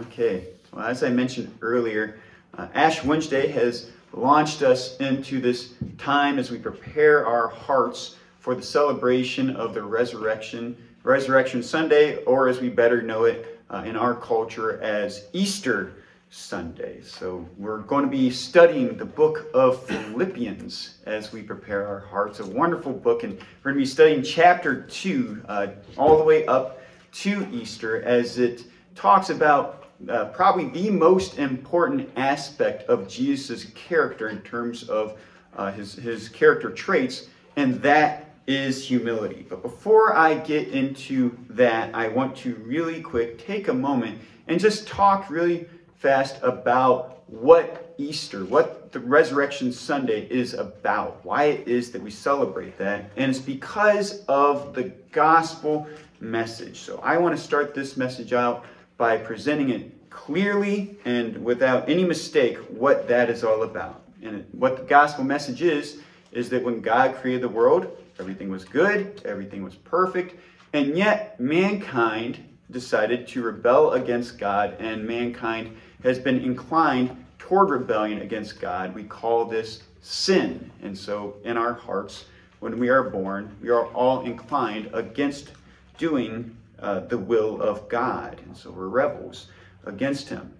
Okay, well, as I mentioned earlier, uh, Ash Wednesday has launched us into this time as we prepare our hearts for the celebration of the resurrection, Resurrection Sunday, or as we better know it uh, in our culture as Easter Sunday. So we're going to be studying the book of Philippians as we prepare our hearts. A wonderful book, and we're going to be studying chapter 2 uh, all the way up to Easter as it talks about uh, probably the most important aspect of Jesus' character in terms of uh, his, his character traits, and that is humility. But before I get into that, I want to really quick take a moment and just talk really fast about what Easter, what the Resurrection Sunday is about, why it is that we celebrate that. And it's because of the gospel message. So I want to start this message out by presenting it clearly and without any mistake what that is all about. And what the gospel message is, is that when God created the world, everything was good, everything was perfect, and yet mankind decided to rebel against God, and mankind has been inclined toward rebellion against God. We call this sin. And so in our hearts, when we are born, we are all inclined against doing uh, the will of God. And so we're rebels against him.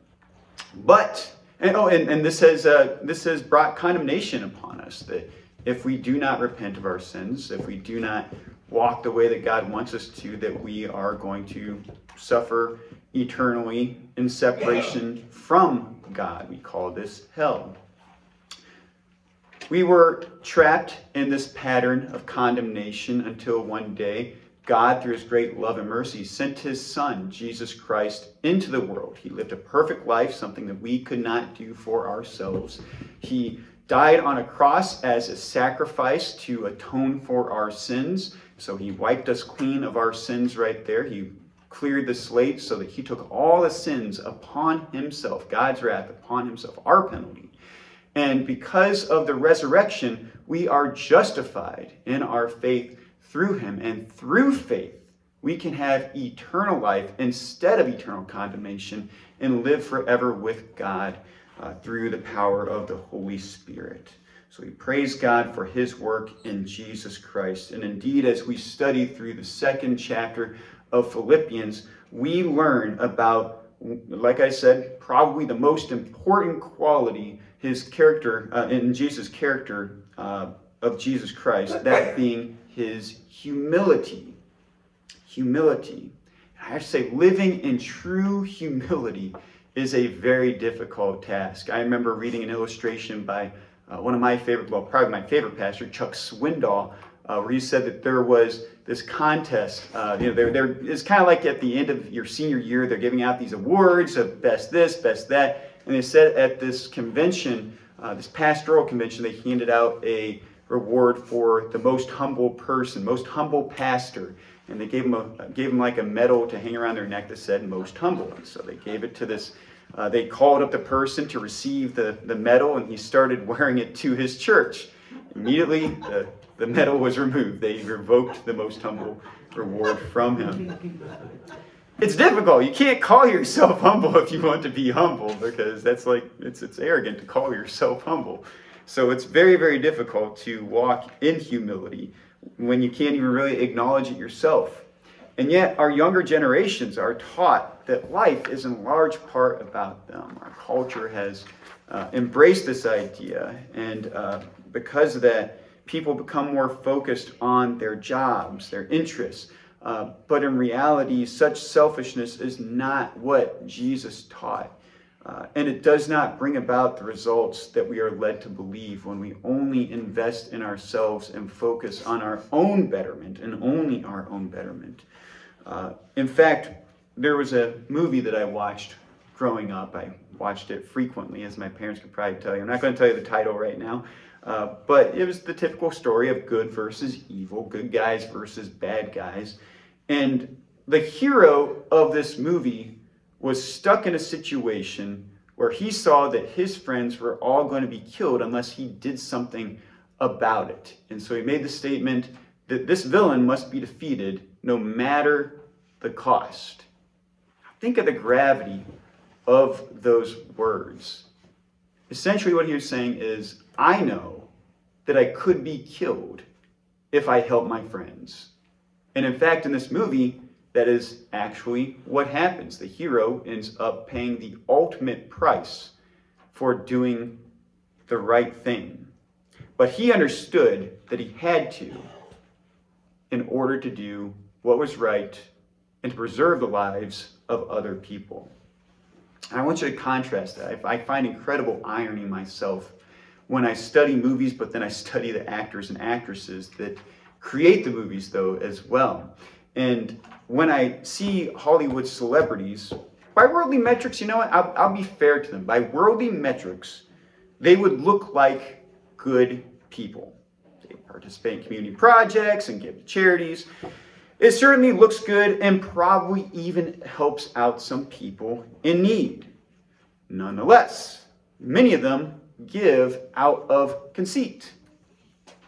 But, and, oh, and, and this, has, uh, this has brought condemnation upon us that if we do not repent of our sins, if we do not walk the way that God wants us to, that we are going to suffer eternally in separation from God. We call this hell. We were trapped in this pattern of condemnation until one day God, through his great love and mercy, sent his Son, Jesus Christ, into the world. He lived a perfect life, something that we could not do for ourselves. He died on a cross as a sacrifice to atone for our sins. So he wiped us clean of our sins right there. He cleared the slate so that he took all the sins upon himself, God's wrath upon himself, our penalty. And because of the resurrection, we are justified in our faith through him. And through faith, we can have eternal life instead of eternal condemnation and live forever with God uh, through the power of the Holy Spirit. So we praise God for his work in Jesus Christ. And indeed, as we study through the second chapter of Philippians, we learn about, like I said, probably the most important quality his character, uh, in Jesus' character uh, of Jesus Christ, that being his humility. Humility. I have to say, living in true humility is a very difficult task. I remember reading an illustration by uh, one of my favorite, well, probably my favorite pastor, Chuck Swindoll, uh, where he said that there was this contest. Uh, you know, there, there, it's kind of like at the end of your senior year, they're giving out these awards of best this, best that. And they said at this convention, uh, this pastoral convention, they handed out a reward for the most humble person, most humble pastor. And they gave him, a, gave him like a medal to hang around their neck that said most humble. And so they gave it to this, uh, they called up the person to receive the, the medal, and he started wearing it to his church. Immediately, the, the medal was removed. They revoked the most humble reward from him. It's difficult. You can't call yourself humble if you want to be humble because that's like, it's, it's arrogant to call yourself humble. So it's very, very difficult to walk in humility when you can't even really acknowledge it yourself. And yet, our younger generations are taught that life is in large part about them. Our culture has uh, embraced this idea, and uh, because of that, people become more focused on their jobs, their interests. Uh, but in reality, such selfishness is not what Jesus taught. Uh, and it does not bring about the results that we are led to believe when we only invest in ourselves and focus on our own betterment and only our own betterment. Uh, in fact, there was a movie that I watched growing up. I watched it frequently, as my parents could probably tell you. I'm not going to tell you the title right now, uh, but it was the typical story of good versus evil, good guys versus bad guys. And the hero of this movie was stuck in a situation where he saw that his friends were all going to be killed unless he did something about it. And so he made the statement that this villain must be defeated no matter the cost. Think of the gravity of those words. Essentially, what he was saying is, I know that I could be killed if I help my friends. And in fact, in this movie, that is actually what happens. The hero ends up paying the ultimate price for doing the right thing. But he understood that he had to in order to do what was right and to preserve the lives of other people. And I want you to contrast that. I find incredible irony myself when I study movies, but then I study the actors and actresses that create the movies, though, as well. And when I see Hollywood celebrities, by worldly metrics, you know what? I'll, I'll be fair to them. By worldly metrics, they would look like good people. They participate in community projects and give to charities. It certainly looks good and probably even helps out some people in need. Nonetheless, many of them give out of conceit.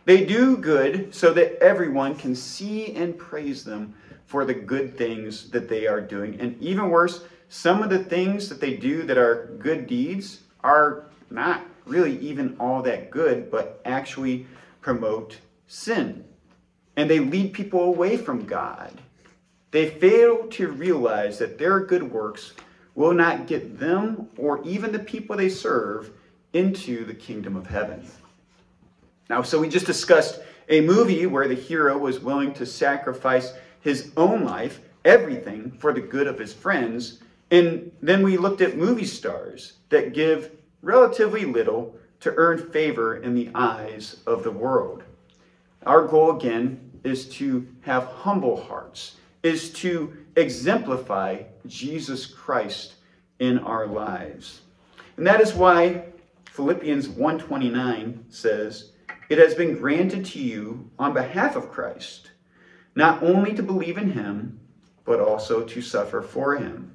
They do good so that everyone can see and praise them for the good things that they are doing. And even worse, some of the things that they do that are good deeds are not really even all that good, but actually promote sin and they lead people away from God. They fail to realize that their good works will not get them or even the people they serve into the kingdom of heaven. Now, so we just discussed a movie where the hero was willing to sacrifice his own life, everything, for the good of his friends. And then we looked at movie stars that give relatively little to earn favor in the eyes of the world. Our goal, again, is to have humble hearts, is to exemplify Jesus Christ in our lives. And that is why Philippians 1:29 says, "It has been granted to you on behalf of Christ, not only to believe in him, but also to suffer for him."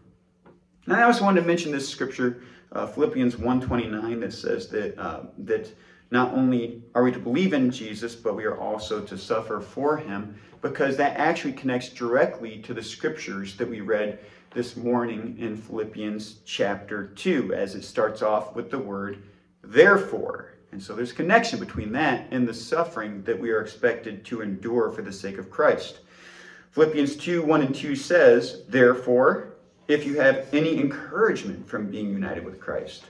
And I also wanted to mention this scripture, uh, Philippians 1:29, that says that uh, that not only are we to believe in Jesus, but we are also to suffer for him because that actually connects directly to the scriptures that we read this morning in Philippians chapter 2, as it starts off with the word therefore. And so there's connection between that and the suffering that we are expected to endure for the sake of Christ. Philippians 2 1 and 2 says, Therefore, if you have any encouragement from being united with Christ,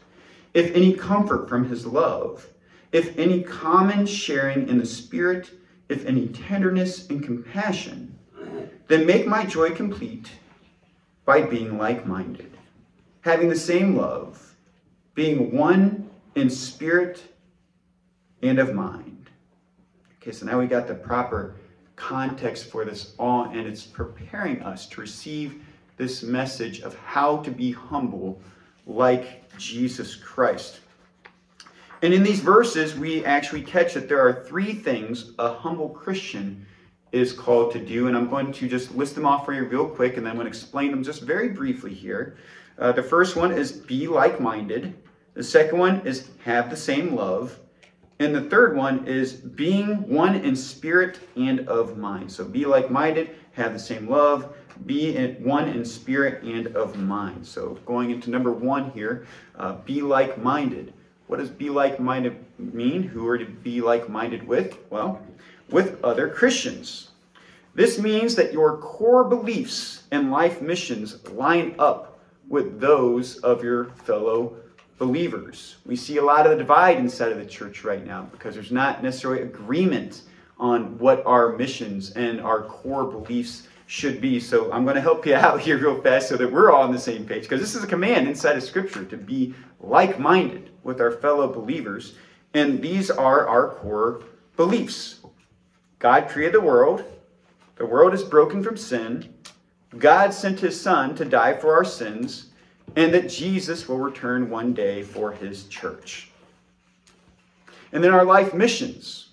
if any comfort from his love, if any common sharing in the Spirit, if any tenderness and compassion, then make my joy complete by being like minded, having the same love, being one in spirit and of mind. Okay, so now we got the proper context for this all, and it's preparing us to receive this message of how to be humble like Jesus Christ. And in these verses, we actually catch that there are three things a humble Christian is called to do. And I'm going to just list them off for you real quick, and then I'm going to explain them just very briefly here. Uh, the first one is be like minded, the second one is have the same love. And the third one is being one in spirit and of mind. So be like minded, have the same love, be one in spirit and of mind. So going into number one here, uh, be like minded. What does be like minded mean? Who are to be like minded with? Well, with other Christians. This means that your core beliefs and life missions line up with those of your fellow believers. We see a lot of the divide inside of the church right now because there's not necessarily agreement on what our missions and our core beliefs should be. So I'm going to help you out here real fast so that we're all on the same page because this is a command inside of Scripture to be like minded with our fellow believers. And these are our core beliefs God created the world, the world is broken from sin, God sent his Son to die for our sins, and that Jesus will return one day for his church. And then our life missions.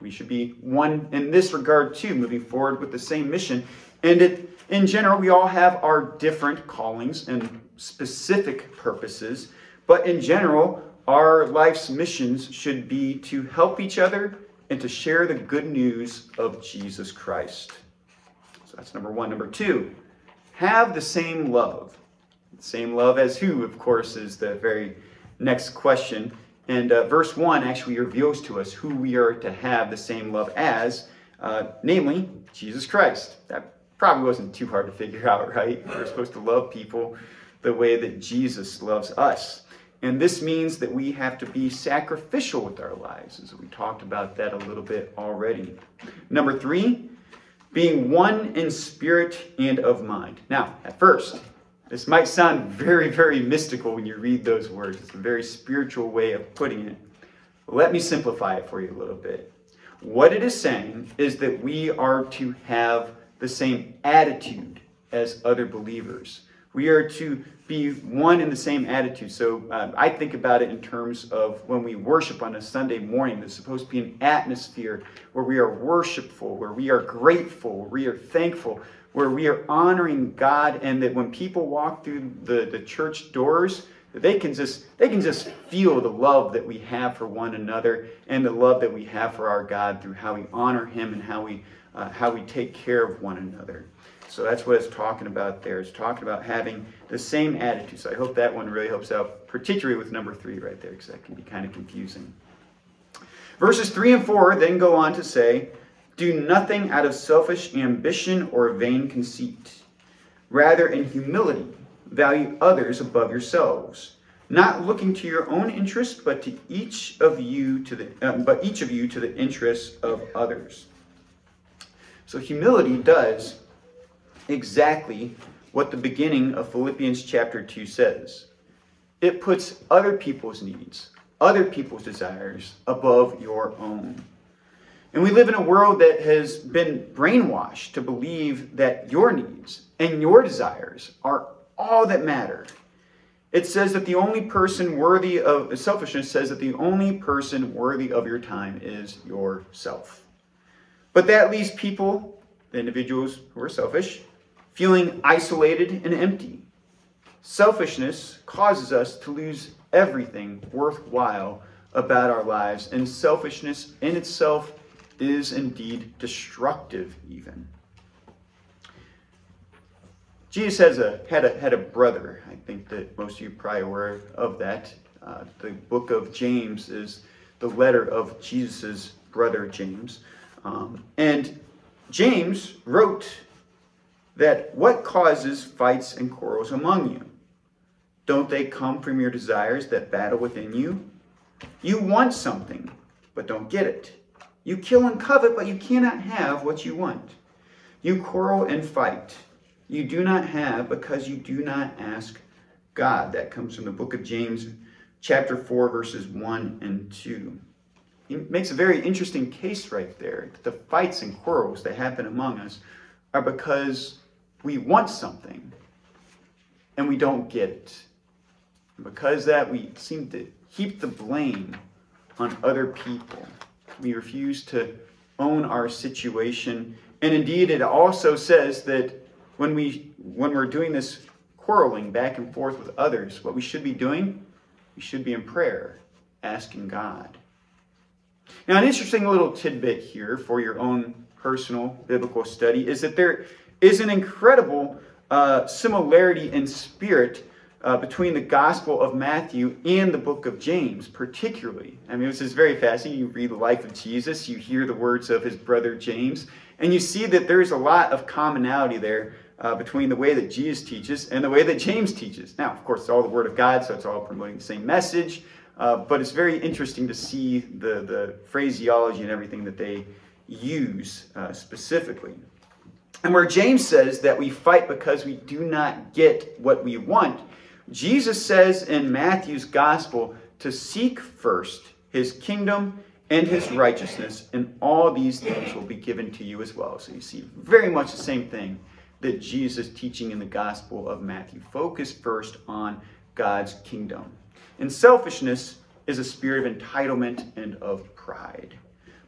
We should be one in this regard too, moving forward with the same mission. And it, in general, we all have our different callings and specific purposes but in general, our life's missions should be to help each other and to share the good news of Jesus Christ. So that's number one. Number two, have the same love. Same love as who, of course, is the very next question. And uh, verse 1 actually reveals to us who we are to have the same love as, uh, namely, Jesus Christ. That probably wasn't too hard to figure out, right? We're supposed to love people the way that Jesus loves us. And this means that we have to be sacrificial with our lives, as we talked about that a little bit already. Number three, being one in spirit and of mind. Now, at first, this might sound very, very mystical when you read those words. It's a very spiritual way of putting it. Let me simplify it for you a little bit. What it is saying is that we are to have the same attitude as other believers. We are to be one in the same attitude. So uh, I think about it in terms of when we worship on a Sunday morning, there's supposed to be an atmosphere where we are worshipful, where we are grateful, where we are thankful, where we are honoring God, and that when people walk through the, the church doors, they can just they can just feel the love that we have for one another and the love that we have for our God through how we honor Him and how we uh, how we take care of one another. So that's what it's talking about there. It's talking about having the same attitude. So I hope that one really helps out, particularly with number three right there, because that can be kind of confusing. Verses three and four then go on to say, Do nothing out of selfish ambition or vain conceit. Rather, in humility, value others above yourselves, not looking to your own interest, but to each of you to the uh, but each of you to the interests of others. So humility does exactly what the beginning of Philippians chapter 2 says. It puts other people's needs, other people's desires above your own. And we live in a world that has been brainwashed to believe that your needs and your desires are all that matter. It says that the only person worthy of selfishness says that the only person worthy of your time is yourself. But that leaves people, the individuals who are selfish, feeling isolated and empty. Selfishness causes us to lose everything worthwhile about our lives, and selfishness in itself is indeed destructive, even. Jesus has a, had, a, had a brother. I think that most of you probably aware of that. Uh, the book of James is the letter of Jesus' brother James. Um, and James wrote that what causes fights and quarrels among you? Don't they come from your desires that battle within you? You want something, but don't get it. You kill and covet, but you cannot have what you want. You quarrel and fight. You do not have because you do not ask God. That comes from the book of James, chapter 4, verses 1 and 2. He makes a very interesting case right there. That The fights and quarrels that happen among us are because we want something and we don't get it. And because that, we seem to heap the blame on other people. We refuse to own our situation. And indeed, it also says that when, we, when we're doing this quarreling back and forth with others, what we should be doing, we should be in prayer, asking God. Now, an interesting little tidbit here for your own personal biblical study is that there is an incredible uh, similarity in spirit uh, between the Gospel of Matthew and the book of James, particularly. I mean, this is very fascinating. You read the life of Jesus, you hear the words of his brother James, and you see that there's a lot of commonality there uh, between the way that Jesus teaches and the way that James teaches. Now, of course, it's all the Word of God, so it's all promoting the same message, uh, but it's very interesting to see the, the phraseology and everything that they use uh, specifically. And where James says that we fight because we do not get what we want, Jesus says in Matthew's gospel to seek first his kingdom and his righteousness, and all these things will be given to you as well. So you see very much the same thing that Jesus teaching in the gospel of Matthew. Focus first on God's kingdom. And selfishness is a spirit of entitlement and of pride.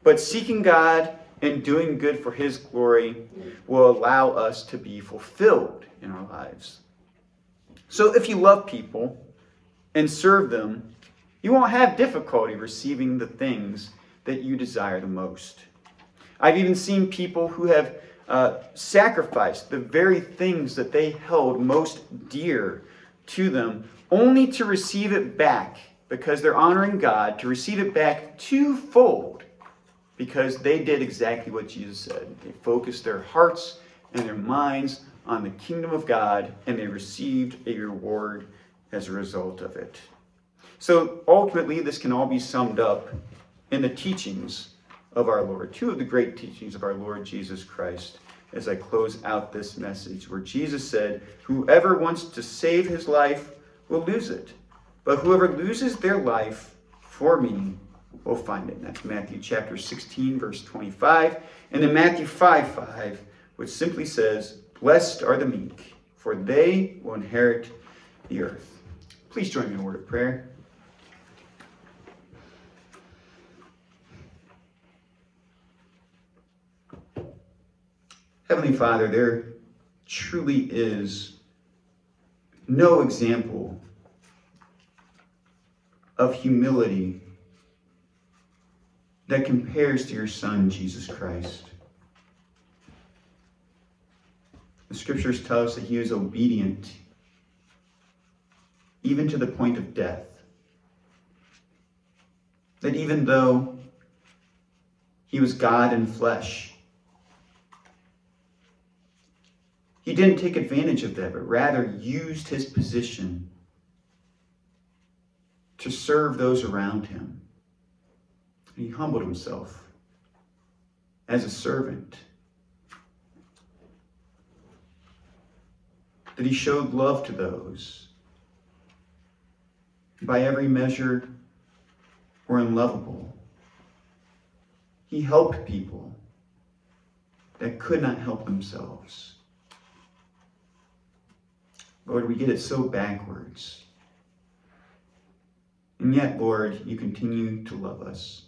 But seeking God and doing good for His glory will allow us to be fulfilled in our lives. So if you love people and serve them, you won't have difficulty receiving the things that you desire the most. I've even seen people who have uh, sacrificed the very things that they held most dear to them only to receive it back because they're honoring God, to receive it back twofold because they did exactly what Jesus said. They focused their hearts and their minds on the kingdom of God and they received a reward as a result of it. So ultimately, this can all be summed up in the teachings of our Lord, two of the great teachings of our Lord Jesus Christ as I close out this message, where Jesus said, Whoever wants to save his life will lose it, but whoever loses their life for me will find it. And that's Matthew chapter 16, verse 25. And then Matthew 5 5, which simply says, Blessed are the meek, for they will inherit the earth. Please join me in a word of prayer. Heavenly Father, there truly is no example of humility that compares to your Son, Jesus Christ. The scriptures tell us that he was obedient even to the point of death. That even though he was God in flesh, He didn't take advantage of that, but rather used his position to serve those around him. He humbled himself as a servant. That he showed love to those by every measure were unlovable. He helped people that could not help themselves. Lord, we get it so backwards. And yet, Lord, you continue to love us.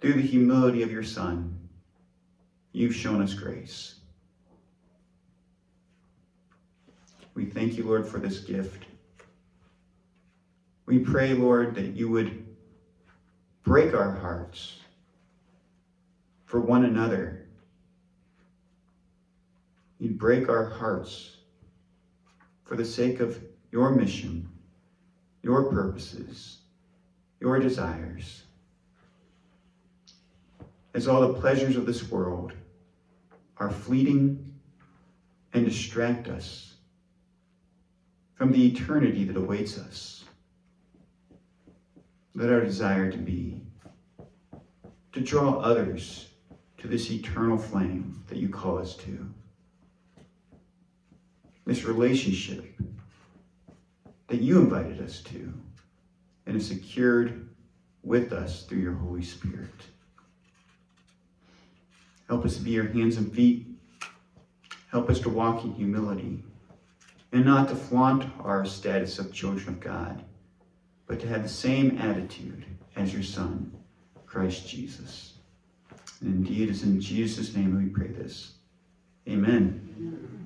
Through the humility of your Son, you've shown us grace. We thank you, Lord, for this gift. We pray, Lord, that you would break our hearts for one another You'd break our hearts for the sake of your mission, your purposes, your desires. As all the pleasures of this world are fleeting and distract us from the eternity that awaits us. Let our desire to be to draw others to this eternal flame that you call us to this relationship that you invited us to and is secured with us through your Holy Spirit. Help us to be your hands and feet. Help us to walk in humility and not to flaunt our status of children of God, but to have the same attitude as your Son, Christ Jesus. And indeed, it's in Jesus' name we pray this. Amen.